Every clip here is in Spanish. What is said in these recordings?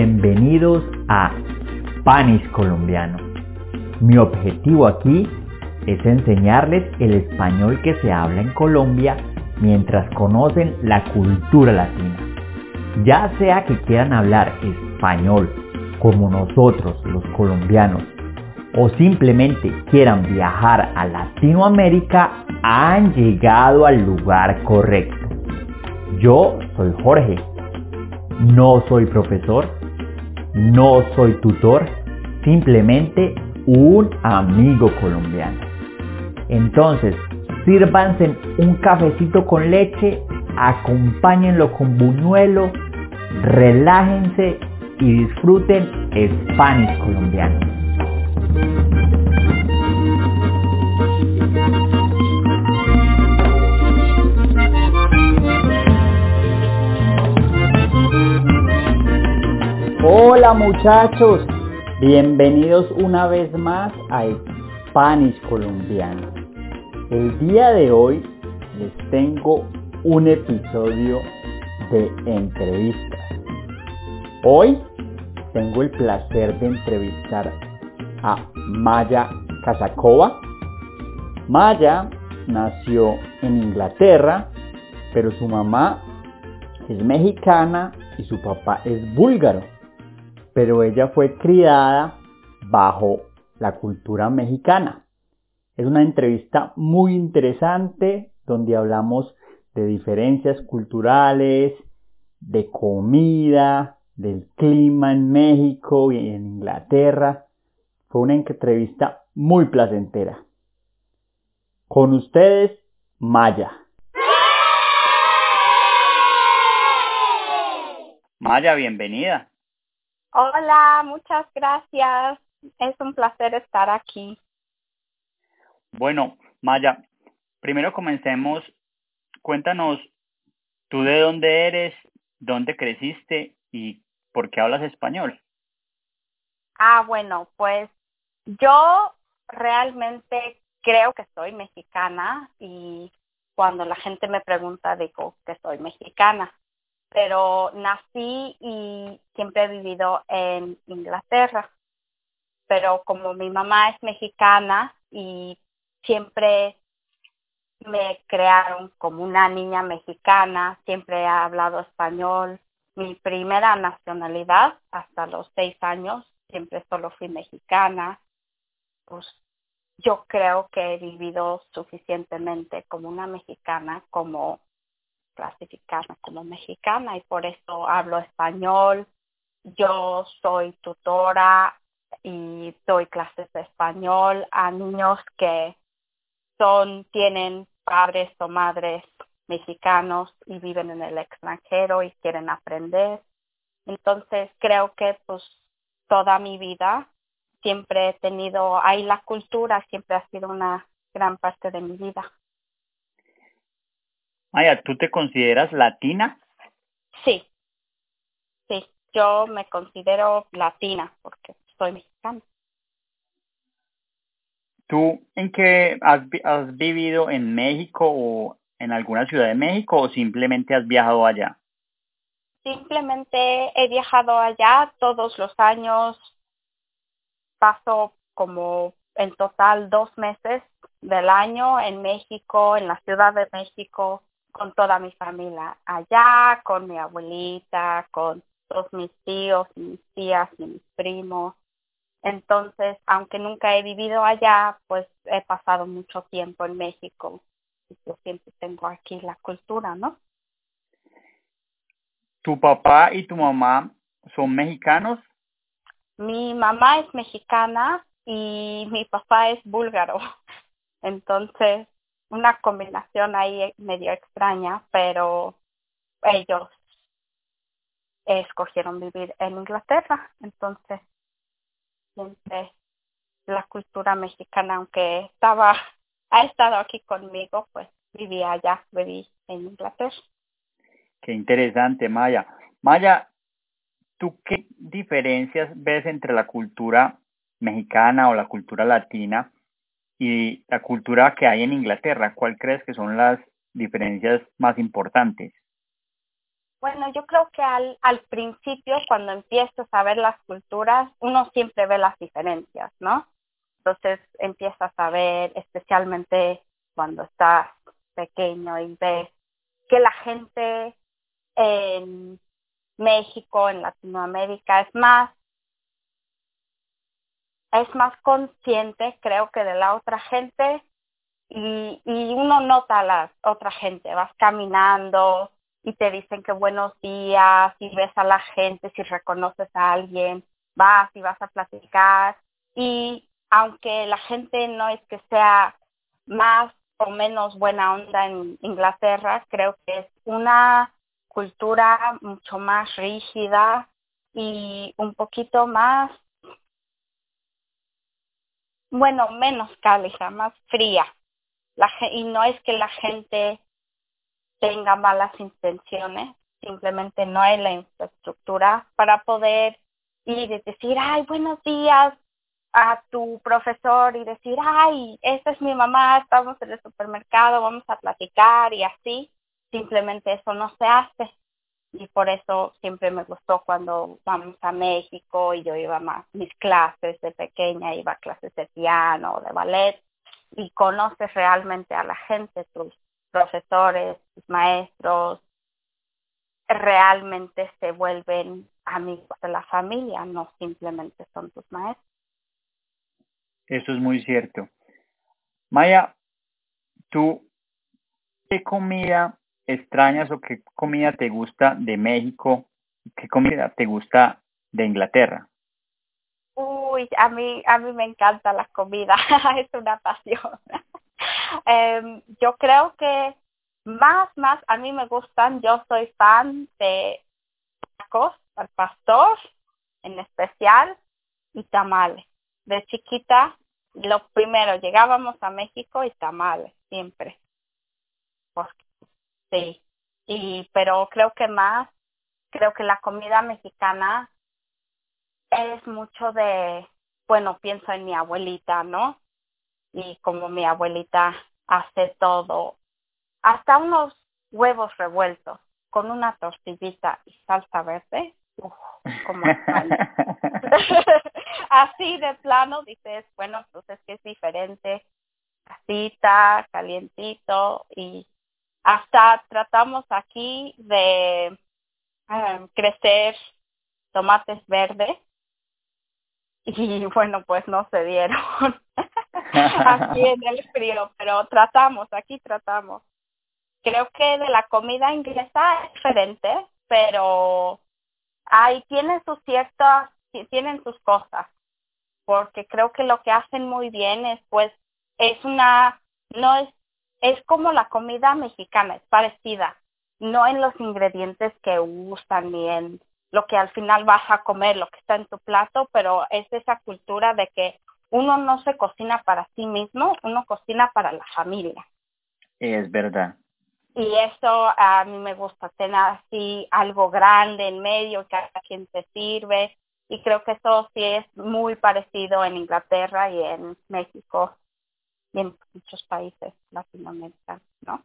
Bienvenidos a Spanish Colombiano. Mi objetivo aquí es enseñarles el español que se habla en Colombia mientras conocen la cultura latina. Ya sea que quieran hablar español como nosotros los colombianos o simplemente quieran viajar a Latinoamérica, han llegado al lugar correcto. Yo soy Jorge. No soy profesor. No soy tutor. Simplemente un amigo colombiano. Entonces, sírvanse un cafecito con leche, acompáñenlo con buñuelo, relájense y disfruten Spanish colombiano. Hola muchachos, bienvenidos una vez más a Spanish colombiano. El día de hoy les tengo un episodio de entrevistas. Hoy tengo el placer de entrevistar a Maya Kazakova. Maya nació en Inglaterra, pero su mamá es mexicana y su papá es búlgaro. Pero ella fue criada bajo la cultura mexicana. Es una entrevista muy interesante donde hablamos de diferencias culturales, de comida, del clima en México y en Inglaterra. Fue una entrevista muy placentera. Con ustedes, Maya. Maya, bienvenida. Hola, muchas gracias. Es un placer estar aquí. Bueno, Maya, primero comencemos. Cuéntanos, ¿tú de dónde eres? ¿Dónde creciste? ¿Y por qué hablas español? Ah, bueno, pues yo realmente creo que soy mexicana y cuando la gente me pregunta digo que soy mexicana, pero nací y siempre he vivido en Inglaterra. Pero como mi mamá es mexicana y siempre me crearon como una niña mexicana, siempre he hablado español. Mi primera nacionalidad hasta los seis años, siempre solo fui mexicana. Pues yo creo que he vivido suficientemente como una mexicana como clasificarme como mexicana y por eso hablo español. Yo soy tutora y doy clases de español a niños que son, tienen padres o madres mexicanos y viven en el extranjero y quieren aprender. Entonces creo que pues toda mi vida siempre he tenido ahí la cultura, siempre ha sido una gran parte de mi vida. Maya, ¿tú te consideras latina? Sí, sí, yo me considero latina porque soy mexicana. ¿Tú en qué has, has vivido en México o en alguna ciudad de México o simplemente has viajado allá? Simplemente he viajado allá todos los años. Paso como en total dos meses del año en México, en la Ciudad de México, con toda mi familia allá, con mi abuelita, con todos mis tíos, mis tías y mis primos. Entonces, aunque nunca he vivido allá, pues he pasado mucho tiempo en México y yo siempre tengo aquí la cultura, ¿no? ¿Tu papá y tu mamá son mexicanos? Mi mamá es mexicana y mi papá es búlgaro. Entonces, una combinación ahí medio extraña, pero ellos escogieron vivir en Inglaterra. Entonces, la cultura mexicana, aunque estaba, ha estado aquí conmigo, pues vivía allá, viví en Inglaterra. Qué interesante, Maya. Maya, ¿tú qué diferencias ves entre la cultura mexicana o la cultura latina y la cultura que hay en Inglaterra? ¿Cuál crees que son las diferencias más importantes? Bueno, yo creo que al, al principio, cuando empiezas a ver las culturas, uno siempre ve las diferencias, ¿no? Entonces empiezas a ver, especialmente cuando estás pequeño y ves que la gente en México, en Latinoamérica, es más, es más consciente, creo que de la otra gente y, y uno nota a la otra gente, vas caminando y te dicen que buenos días, y ves a la gente, si reconoces a alguien, vas y vas a platicar. Y aunque la gente no es que sea más o menos buena onda en Inglaterra, creo que es una cultura mucho más rígida y un poquito más, bueno, menos cálida, más fría. La, y no es que la gente tenga malas intenciones, simplemente no hay la infraestructura para poder ir y decir, ay, buenos días, a tu profesor y decir, ay, esta es mi mamá, estamos en el supermercado, vamos a platicar y así, simplemente eso no se hace. Y por eso siempre me gustó cuando vamos a México y yo iba más mis clases de pequeña, iba a clases de piano de ballet y conoces realmente a la gente, tus profesores, tus maestros, realmente se vuelven amigos de la familia, no simplemente son tus maestros. Eso es muy cierto. Maya, ¿tú qué comida extrañas o qué comida te gusta de México? ¿Qué comida te gusta de Inglaterra? Uy, a mí, a mí me encanta la comida, es una pasión. eh, yo creo que más, más, a mí me gustan, yo soy fan de tacos al pastor en especial y tamales de chiquita, lo primero, llegábamos a México y tamales, siempre. Sí. Y, pero creo que más, creo que la comida mexicana es mucho de, bueno, pienso en mi abuelita, ¿no? Y como mi abuelita hace todo, hasta unos huevos revueltos con una tortillita y salsa verde, como así de plano dices, bueno, pues es que es diferente, casita, calientito y hasta tratamos aquí de em, crecer tomates verdes y bueno, pues no se dieron aquí en el frío, pero tratamos, aquí tratamos. Creo que de la comida inglesa es diferente, pero ahí tienen sus ciertas, tienen sus cosas, porque creo que lo que hacen muy bien es pues, es una, no es, es como la comida mexicana, es parecida, no en los ingredientes que usan ni en lo que al final vas a comer, lo que está en tu plato, pero es esa cultura de que uno no se cocina para sí mismo, uno cocina para la familia. Es verdad y eso a mí me gusta tener así algo grande en medio que a quien te sirve y creo que eso sí es muy parecido en Inglaterra y en México en muchos países latinoamericanos, ¿no?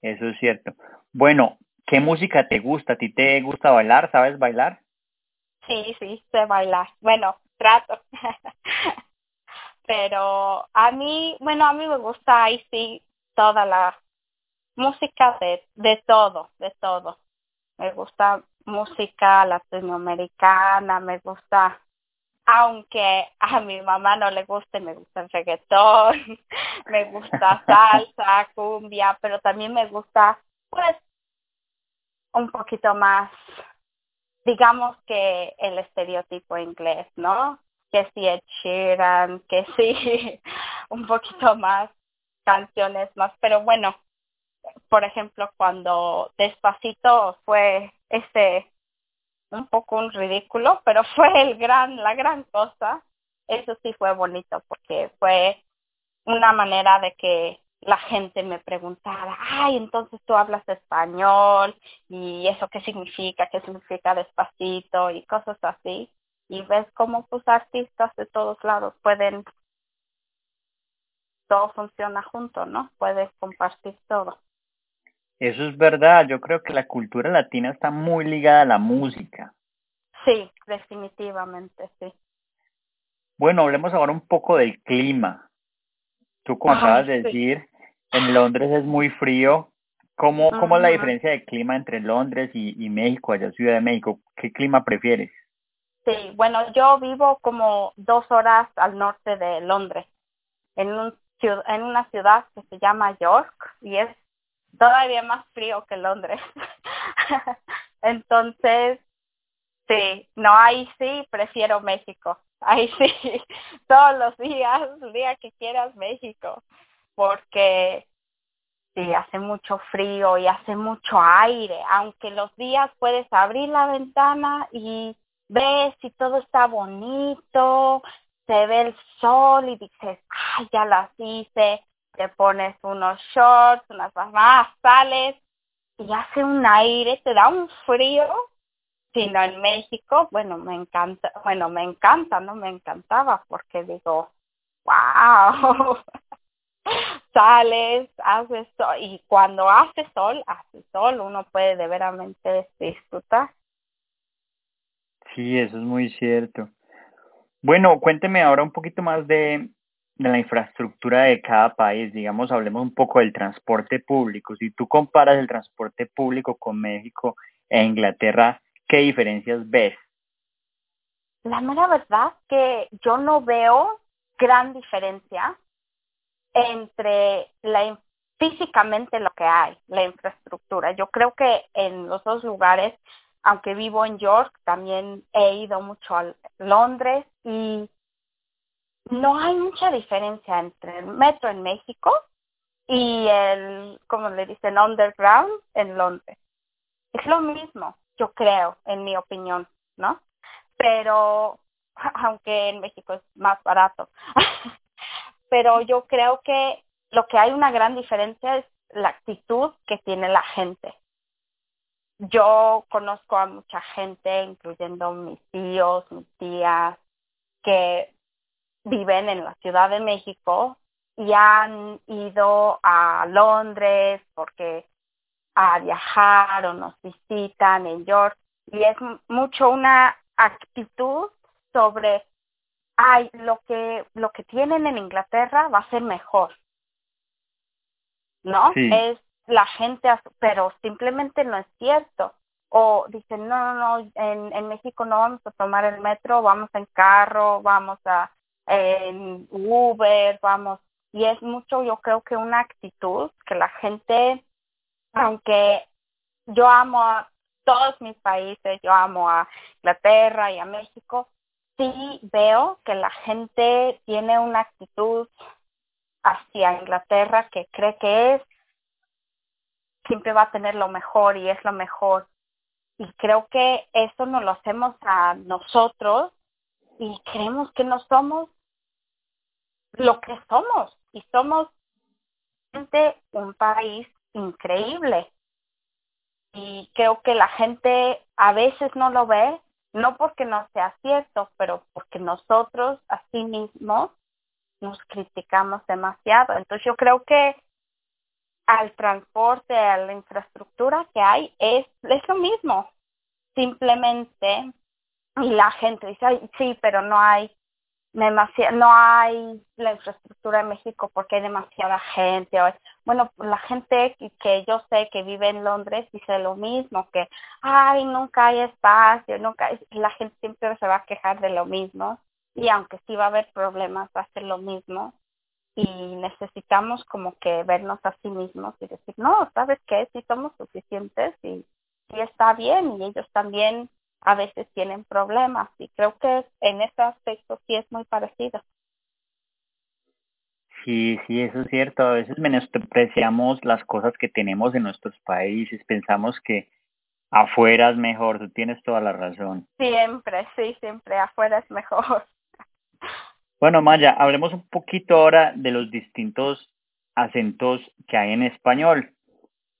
Eso es cierto. Bueno, ¿qué música te gusta? ¿A ti te gusta bailar? ¿Sabes bailar? Sí, sí, sé bailar. Bueno, trato. Pero a mí, bueno, a mí me gusta ahí sí toda la música de, de todo, de todo. Me gusta música latinoamericana, me gusta, aunque a mi mamá no le guste, me gusta el reggaetón, me gusta salsa, cumbia, pero también me gusta, pues, un poquito más, digamos que el estereotipo inglés, ¿no? Que si Ed Sheeran, que sí, un poquito más canciones más, pero bueno, por ejemplo, cuando Despacito fue ese un poco un ridículo, pero fue el gran, la gran cosa. Eso sí fue bonito porque fue una manera de que la gente me preguntara, ay, entonces tú hablas español y eso qué significa, qué significa despacito y cosas así. Y ves cómo pues artistas de todos lados pueden, todo funciona junto, ¿no? Puedes compartir todo. Eso es verdad, yo creo que la cultura latina está muy ligada a la música. Sí, definitivamente, sí. Bueno, hablemos ahora un poco del clima. Tú como acabas de decir, en Londres es muy frío. ¿Cómo, ¿Cómo es la diferencia de clima entre Londres y, y México, allá Ciudad de México? ¿Qué clima prefieres? Sí, bueno, yo vivo como dos horas al norte de Londres, en, un, en una ciudad que se llama York y es todavía más frío que Londres. Entonces, sí, no, ahí sí prefiero México. Ahí sí, todos los días, el día que quieras México, porque sí, hace mucho frío y hace mucho aire, aunque los días puedes abrir la ventana y ves y todo está bonito, se ve el sol y dices, ay, ya las hice, te pones unos shorts, unas más, sales y hace un aire, te da un frío, sino en México, bueno, me encanta, bueno, me encanta, no me encantaba porque digo, wow, sales, haces sol, y cuando hace sol, hace sol, uno puede de veramente disfrutar. Sí, eso es muy cierto. Bueno, cuénteme ahora un poquito más de, de la infraestructura de cada país. Digamos, hablemos un poco del transporte público. Si tú comparas el transporte público con México e Inglaterra, ¿qué diferencias ves? La mera verdad que yo no veo gran diferencia entre la físicamente lo que hay, la infraestructura. Yo creo que en los dos lugares aunque vivo en York, también he ido mucho a Londres y no hay mucha diferencia entre el metro en México y el, como le dicen, underground en Londres. Es lo mismo, yo creo, en mi opinión, ¿no? Pero, aunque en México es más barato, pero yo creo que lo que hay una gran diferencia es la actitud que tiene la gente yo conozco a mucha gente, incluyendo mis tíos, mis tías, que viven en la Ciudad de México y han ido a Londres porque a viajar o nos visitan en York. Y es mucho una actitud sobre ay lo que lo que tienen en Inglaterra va a ser mejor no es la gente, pero simplemente no es cierto. O dicen, no, no, no, en, en México no vamos a tomar el metro, vamos en carro, vamos a en Uber, vamos. Y es mucho, yo creo que una actitud que la gente, aunque yo amo a todos mis países, yo amo a Inglaterra y a México, sí veo que la gente tiene una actitud hacia Inglaterra que cree que es siempre va a tener lo mejor y es lo mejor. Y creo que eso nos lo hacemos a nosotros y creemos que no somos lo que somos y somos un país increíble. Y creo que la gente a veces no lo ve, no porque no sea cierto, pero porque nosotros a sí mismos nos criticamos demasiado. Entonces yo creo que al transporte, a la infraestructura que hay, es, es lo mismo. Simplemente, y la gente dice, sí, pero no hay no hay la infraestructura en México porque hay demasiada gente. Bueno, la gente que yo sé que vive en Londres dice lo mismo, que, ay, nunca hay espacio, nunca, la gente siempre se va a quejar de lo mismo. Y aunque sí va a haber problemas, va a ser lo mismo y necesitamos como que vernos a sí mismos y decir, no, ¿sabes qué? Sí somos suficientes y, y está bien y ellos también a veces tienen problemas y creo que en ese aspecto sí es muy parecido. Sí, sí, eso es cierto. A veces menospreciamos las cosas que tenemos en nuestros países, pensamos que afuera es mejor, tú tienes toda la razón. Siempre, sí, siempre afuera es mejor. Bueno, Maya, hablemos un poquito ahora de los distintos acentos que hay en español.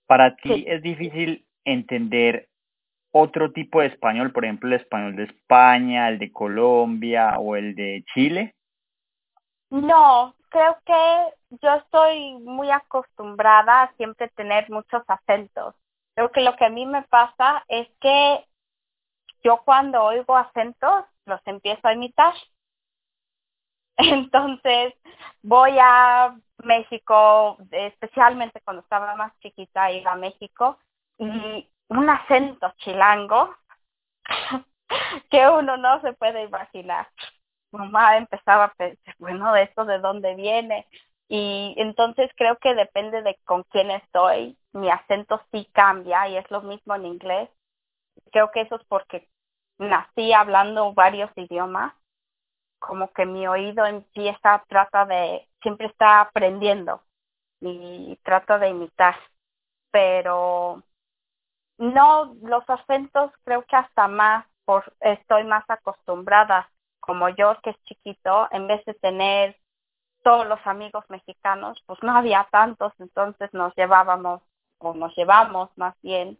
Para ti es difícil entender otro tipo de español, por ejemplo, el español de España, el de Colombia o el de Chile? No, creo que yo estoy muy acostumbrada a siempre tener muchos acentos. Creo que lo que a mí me pasa es que yo cuando oigo acentos los empiezo a imitar. Entonces voy a México, especialmente cuando estaba más chiquita, iba a México y un acento chilango que uno no se puede imaginar. Mamá empezaba a pensar, bueno, ¿de esto de dónde viene? Y entonces creo que depende de con quién estoy. Mi acento sí cambia y es lo mismo en inglés. Creo que eso es porque nací hablando varios idiomas. Como que mi oído empieza, trata de, siempre está aprendiendo y trato de imitar. Pero no, los acentos creo que hasta más, por, estoy más acostumbrada, como yo que es chiquito, en vez de tener todos los amigos mexicanos, pues no había tantos, entonces nos llevábamos, o nos llevamos más bien,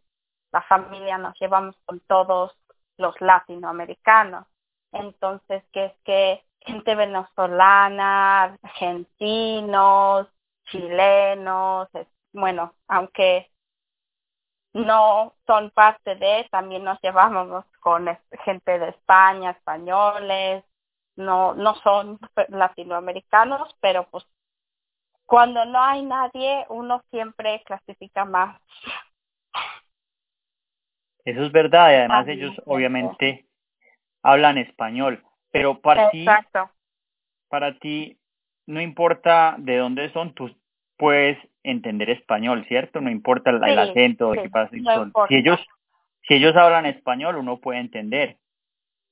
la familia nos llevamos con todos los latinoamericanos. Entonces, que es que gente venezolana, argentinos, chilenos, bueno, aunque no son parte de, también nos llevamos con gente de España, españoles, no, no son latinoamericanos, pero pues cuando no hay nadie, uno siempre clasifica más. Eso es verdad, y además ellos obviamente hablan español, pero para Exacto. ti, para ti no importa de dónde son, tú puedes entender español, ¿cierto? No importa el, acento, sí, pasa. No si ellos, si ellos hablan español, uno puede entender.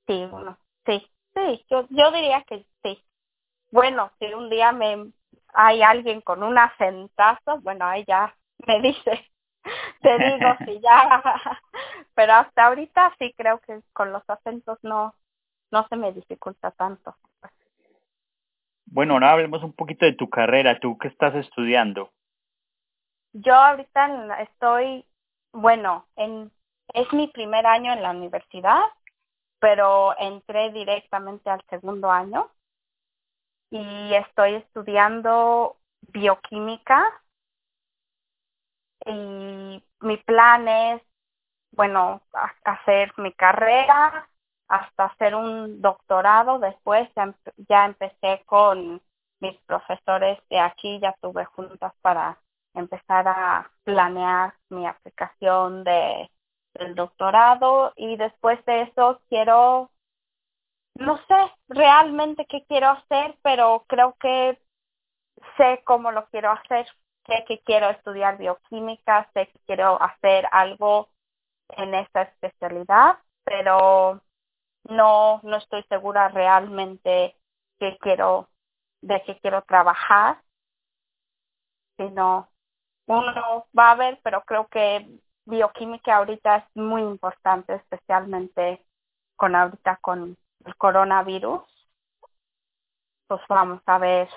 Sí, uno, sí, sí, yo, yo diría que sí. Bueno, si un día me hay alguien con un acentazo, bueno, ahí ya me dice, te digo si ya, pero hasta ahorita sí creo que con los acentos no, no se me dificulta tanto. Bueno, ahora hablemos un poquito de tu carrera. ¿Tú qué estás estudiando? Yo ahorita estoy, bueno, en, es mi primer año en la universidad, pero entré directamente al segundo año y estoy estudiando bioquímica y mi plan es, bueno, hacer mi carrera hasta hacer un doctorado. Después ya, ya empecé con mis profesores de aquí, ya tuve juntas para empezar a planear mi aplicación de del doctorado y después de eso quiero no sé realmente qué quiero hacer pero creo que sé cómo lo quiero hacer sé que quiero estudiar bioquímica sé que quiero hacer algo en esta especialidad pero no no estoy segura realmente qué quiero de qué quiero trabajar sino uno va a ver, pero creo que bioquímica ahorita es muy importante, especialmente con ahorita con el coronavirus. Pues vamos a ver.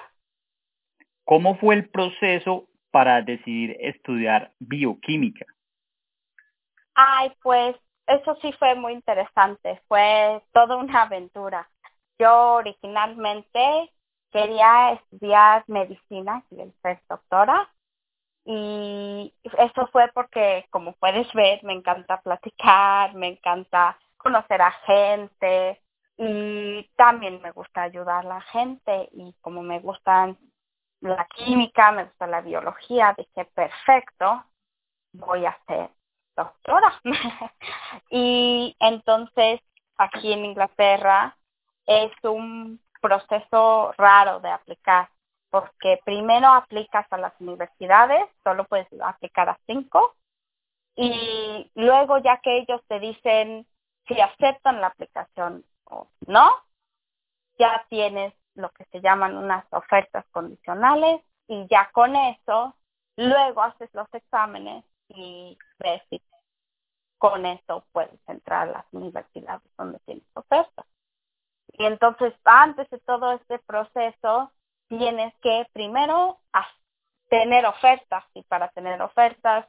¿Cómo fue el proceso para decidir estudiar bioquímica? Ay, pues eso sí fue muy interesante, fue toda una aventura. Yo originalmente quería estudiar medicina, y ser doctora, y eso fue porque, como puedes ver, me encanta platicar, me encanta conocer a gente y también me gusta ayudar a la gente y como me gustan la química, me gusta la biología, dije, perfecto, voy a ser doctora. y entonces aquí en Inglaterra es un proceso raro de aplicar porque primero aplicas a las universidades, solo puedes aplicar a cinco, y luego ya que ellos te dicen si aceptan la aplicación o no, ya tienes lo que se llaman unas ofertas condicionales y ya con eso luego haces los exámenes y ves si con eso puedes entrar a las universidades donde tienes ofertas. Y entonces antes de todo este proceso tienes que primero tener ofertas y para tener ofertas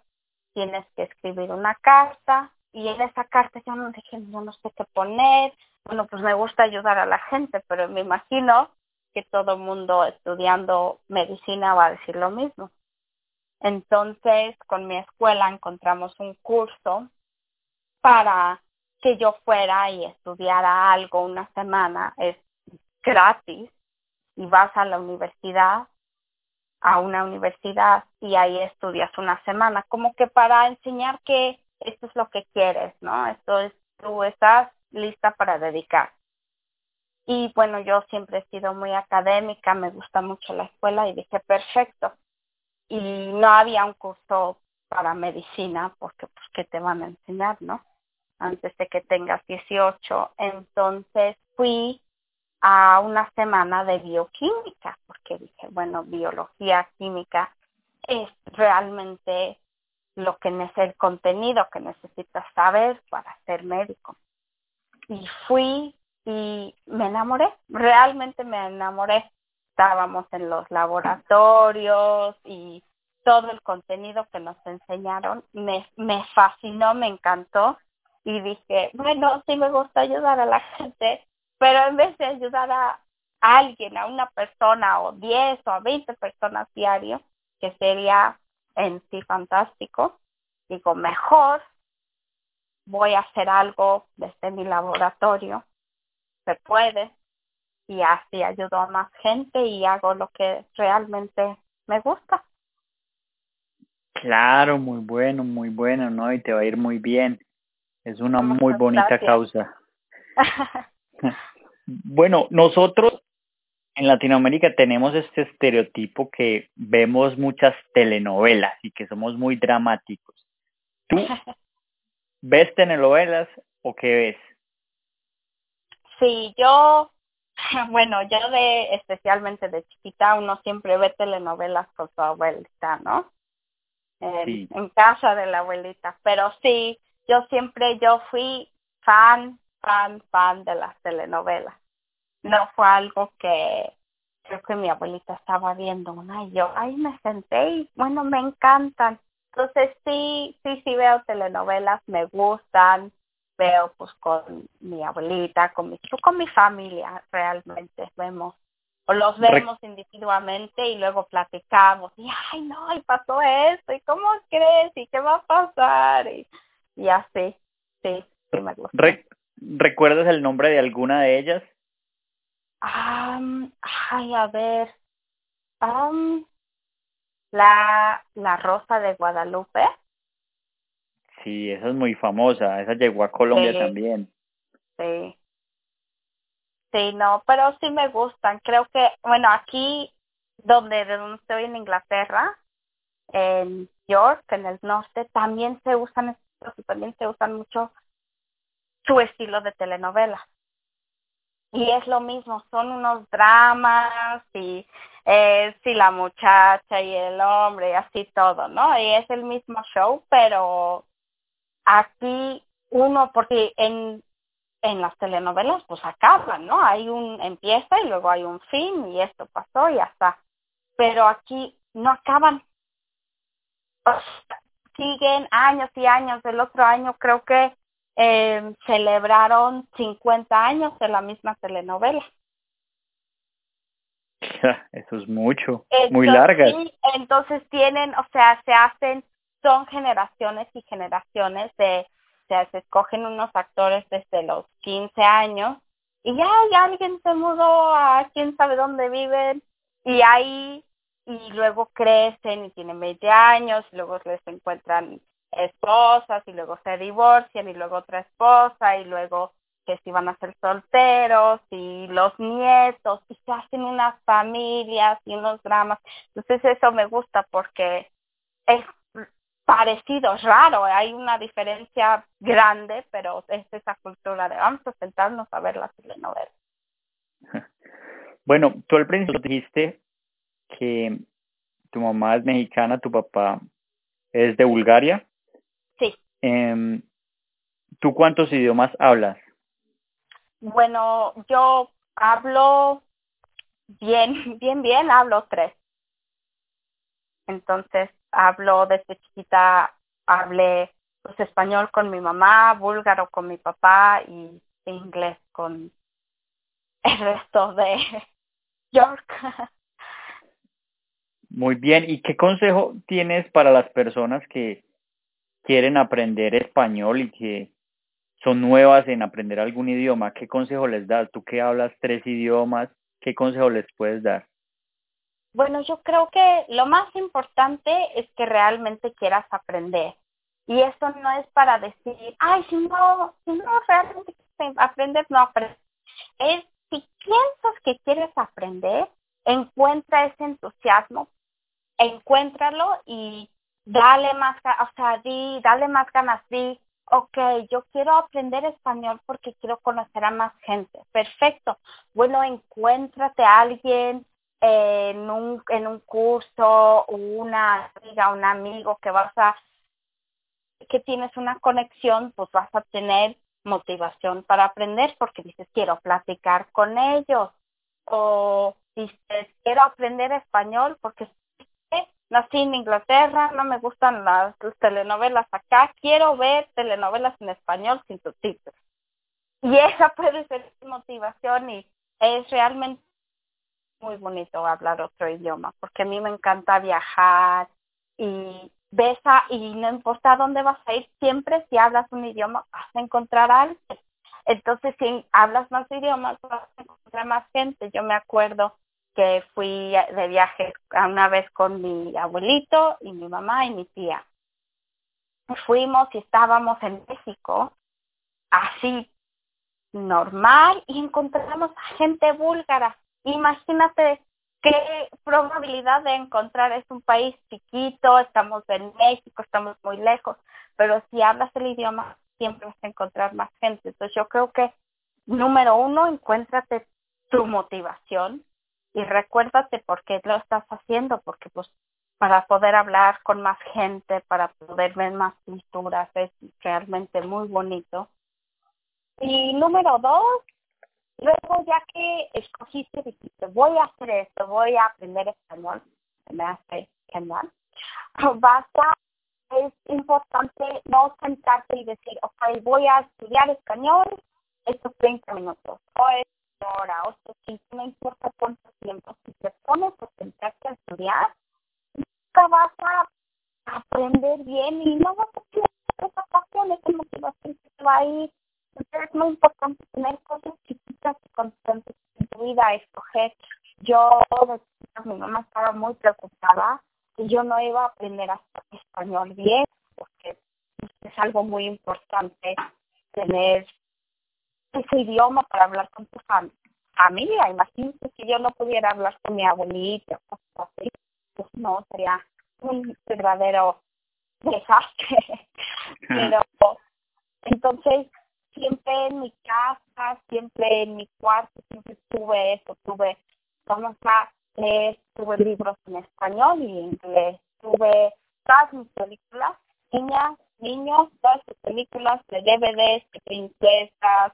tienes que escribir una carta y en esa carta yo no dije, yo no sé qué poner, bueno, pues me gusta ayudar a la gente, pero me imagino que todo mundo estudiando medicina va a decir lo mismo. Entonces, con mi escuela encontramos un curso para que yo fuera y estudiara algo una semana. Es gratis y vas a la universidad, a una universidad y ahí estudias una semana, como que para enseñar que esto es lo que quieres, ¿no? Esto es, tú estás lista para dedicar. Y bueno, yo siempre he sido muy académica, me gusta mucho la escuela y dije, perfecto. Y no había un curso para medicina, porque pues, ¿qué te van a enseñar, no? Antes de que tengas 18. Entonces fui a una semana de bioquímica, porque dije, bueno, biología, química es realmente lo que es el contenido que necesitas saber para ser médico. Y fui y me enamoré, realmente me enamoré. Estábamos en los laboratorios y todo el contenido que nos enseñaron me, me fascinó, me encantó. Y dije, bueno, sí me gusta ayudar a la gente, pero en vez de ayudar a alguien, a una persona o 10 o a 20 personas diario, que sería en sí fantástico, digo, mejor voy a hacer algo desde mi laboratorio se puede y así ayudo a más gente y hago lo que realmente me gusta. Claro, muy bueno, muy bueno, ¿no? Y te va a ir muy bien. Es una muy bonita causa. bueno, nosotros en Latinoamérica tenemos este estereotipo que vemos muchas telenovelas y que somos muy dramáticos. ¿Tú ves telenovelas o qué ves? Sí, yo, bueno, yo de, especialmente de chiquita, uno siempre ve telenovelas con su abuelita, ¿no? En, en casa de la abuelita. Pero sí, yo siempre, yo fui fan, fan, fan de las telenovelas. No fue algo que creo que mi abuelita estaba viendo una y yo, ay, me senté y bueno, me encantan. Entonces sí, sí, sí veo telenovelas, me gustan, veo pues con mi abuelita, con mi, con mi familia realmente vemos o los vemos individualmente y luego platicamos y ay no y pasó esto y cómo crees y qué va a pasar y, y así sí sí me gusta. ¿recuerdas el nombre de alguna de ellas? Um, ay a ver um, la la rosa de Guadalupe Sí, esa es muy famosa, esa llegó a Colombia también. Sí. Sí, no, pero sí me gustan. Creo que, bueno, aquí donde, donde estoy en Inglaterra, en York, en el norte, también se usan, también se usan mucho su estilo de telenovela. Y es lo mismo, son unos dramas y eh, sí, la muchacha y el hombre y así todo, ¿no? Y es el mismo show, pero aquí uno, porque en, en las telenovelas pues acaban, ¿no? Hay un empieza y luego hay un fin y esto pasó y ya está. Pero aquí no acaban. siguen años y años. El otro año creo que eh, celebraron 50 años de la misma telenovela. Eso es mucho, muy larga. entonces tienen, o sea, se hacen son generaciones y generaciones de, o sea, se escogen unos actores desde los 15 años y ya, alguien se mudó a quién sabe dónde viven y ahí y luego crecen y tienen 20 años y luego les encuentran esposas y luego se divorcian y luego otra esposa y luego que si van a ser solteros y los nietos y se hacen unas familias y unos dramas. Entonces eso me gusta porque es parecido, raro, hay una diferencia grande, pero es esa cultura de vamos a sentarnos a ver la telenovela. Bueno, tú al principio dijiste que tu mamá es mexicana, tu papá es de Bulgaria. Sí. Eh, ¿Tú cuántos idiomas hablas? Bueno, yo hablo bien, bien, bien, hablo tres. Entonces, hablo desde chiquita, hablé pues español con mi mamá, búlgaro con mi papá y inglés con el resto de, York. Muy bien, ¿y qué consejo tienes para las personas que quieren aprender español y que son nuevas en aprender algún idioma? ¿Qué consejo les das? Tú que hablas tres idiomas, ¿qué consejo les puedes dar? Bueno, yo creo que lo más importante es que realmente quieras aprender. Y eso no es para decir, ay, si no, si no realmente aprendes, no aprendes. Es si piensas que quieres aprender, encuentra ese entusiasmo, encuéntralo y dale más, o sea, di, dale más ganas, di, ok, yo quiero aprender español porque quiero conocer a más gente. Perfecto. Bueno, encuéntrate a alguien en un, en un curso, una amiga, un amigo que vas a, que tienes una conexión, pues vas a tener motivación para aprender porque dices, quiero platicar con ellos. O dices, quiero aprender español porque nací en Inglaterra, no me gustan las, telenovelas acá, quiero ver telenovelas en español sin subtítulos. Y esa puede ser motivación y es realmente muy bonito hablar otro idioma, porque a mí me encanta viajar y ves y no importa dónde vas a ir, siempre si hablas un idioma vas a encontrar a alguien. Entonces, si hablas más idiomas, vas a encontrar más gente. Yo me acuerdo que fui de viaje una vez con mi abuelito y mi mamá y mi tía. Fuimos y estábamos en México, así normal, y encontramos a gente búlgara. Imagínate qué probabilidad de encontrar, es un país chiquito, estamos en México, estamos muy lejos, pero si hablas el idioma siempre vas a encontrar más gente. Entonces yo creo que, número uno, encuéntrate tu motivación, y recuérdate por qué lo estás haciendo, porque pues para poder hablar con más gente, para poder ver más culturas, es realmente muy bonito. Y número dos, luego ya que escogiste, dijiste, voy a hacer esto, voy a aprender español, me hace genial, basta, es importante no sentarte y decir, ok, voy a estudiar español estos 30 minutos, o hora, o no importa cuánto tiempo, si te pones a sentarte a estudiar, nunca vas a aprender bien y no vas a tener esa pasión, esa motivación que te va a ir. Entonces es muy importante tener cosas chiquitas y constantes en tu vida, escoger. Yo, mi mamá estaba muy preocupada y yo no iba a aprender español bien, porque es algo muy importante tener ese idioma para hablar con tu familia. Imagínate si yo no pudiera hablar con mi abuelita, cosas así. Pues no, sería un verdadero desastre. Pero entonces, siempre en mi casa, siempre en mi cuarto, siempre tuve eso, tuve, vamos a leer, tuve libros en español y en inglés, tuve todas mis películas, niñas, niños, todas mis películas de DVDs, de princesas,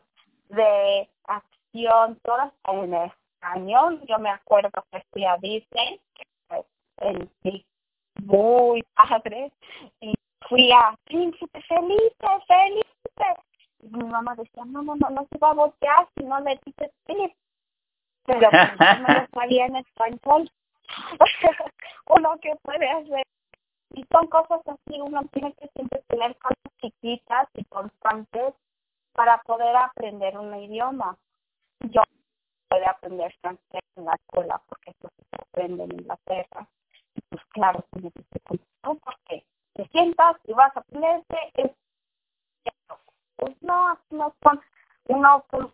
de acción, todas en español. Yo me acuerdo que fui a Disney, en muy padre, y fui a Príncipe Felipe, Felipe. Y mi mamá decía, no, no, no, no se va a voltear si no le dices Felipe. Pero pues, no lo sabía en español. uno que puede hacer. Y son cosas así, uno tiene que siempre tener cosas chiquitas y constantes para poder aprender un idioma. Yo puedo aprender francés en la escuela porque eso se aprende en Inglaterra. Y pues claro, como te porque te sientas y vas a aprenderte es pues no, no son uno pues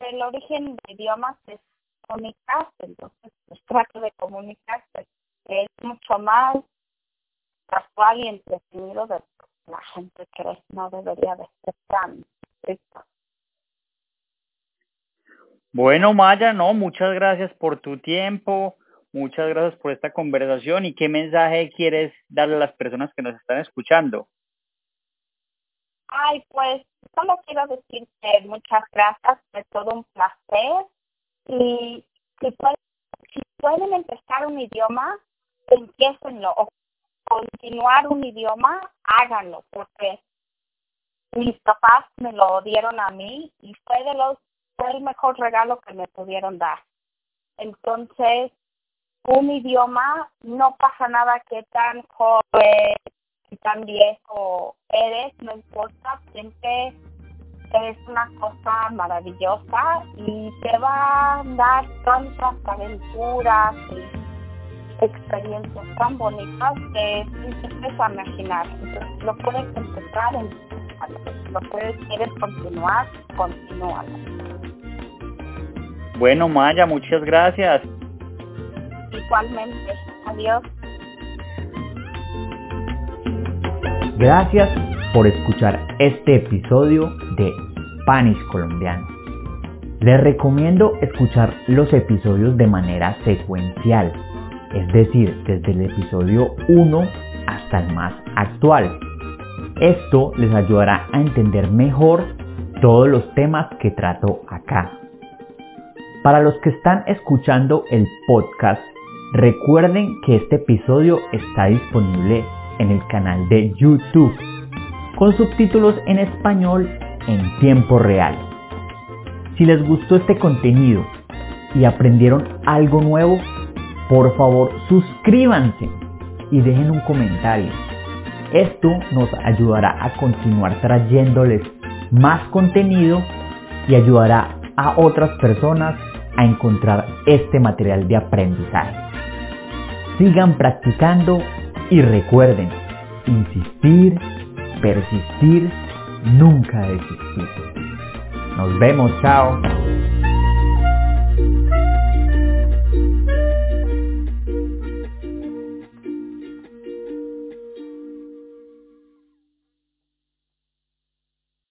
el origen de idiomas es comunicarse, entonces pues trato de comunicarse. Es mucho más casual y entretenido de la gente que no debería de ser tan bueno, Maya, no, muchas gracias por tu tiempo, muchas gracias por esta conversación y qué mensaje quieres darle a las personas que nos están escuchando. Ay, pues solo quiero decirte muchas gracias, fue todo un placer y si pueden, si pueden empezar un idioma, empiecenlo o continuar un idioma, háganlo, porque mis papás me lo dieron a mí y fue de los fue el mejor regalo que me pudieron dar. Entonces, un idioma no pasa nada que tan joven tan viejo eres, no importa, siempre es una cosa maravillosa y te va a dar tantas aventuras y experiencias tan bonitas que te a imaginar. Entonces, lo puedes empezar, en, lo puedes, quieres continuar, continúa. Bueno, Maya, muchas gracias. Igualmente. Adiós. Gracias por escuchar este episodio de Spanish Colombiano. Les recomiendo escuchar los episodios de manera secuencial, es decir, desde el episodio 1 hasta el más actual. Esto les ayudará a entender mejor todos los temas que trato acá. Para los que están escuchando el podcast, recuerden que este episodio está disponible en el canal de YouTube con subtítulos en español en tiempo real. Si les gustó este contenido y aprendieron algo nuevo, por favor suscríbanse y dejen un comentario. Esto nos ayudará a continuar trayéndoles más contenido y ayudará a otras personas a encontrar este material de aprendizaje. Sigan practicando y recuerden, insistir, persistir, nunca desistir. Nos vemos, chao.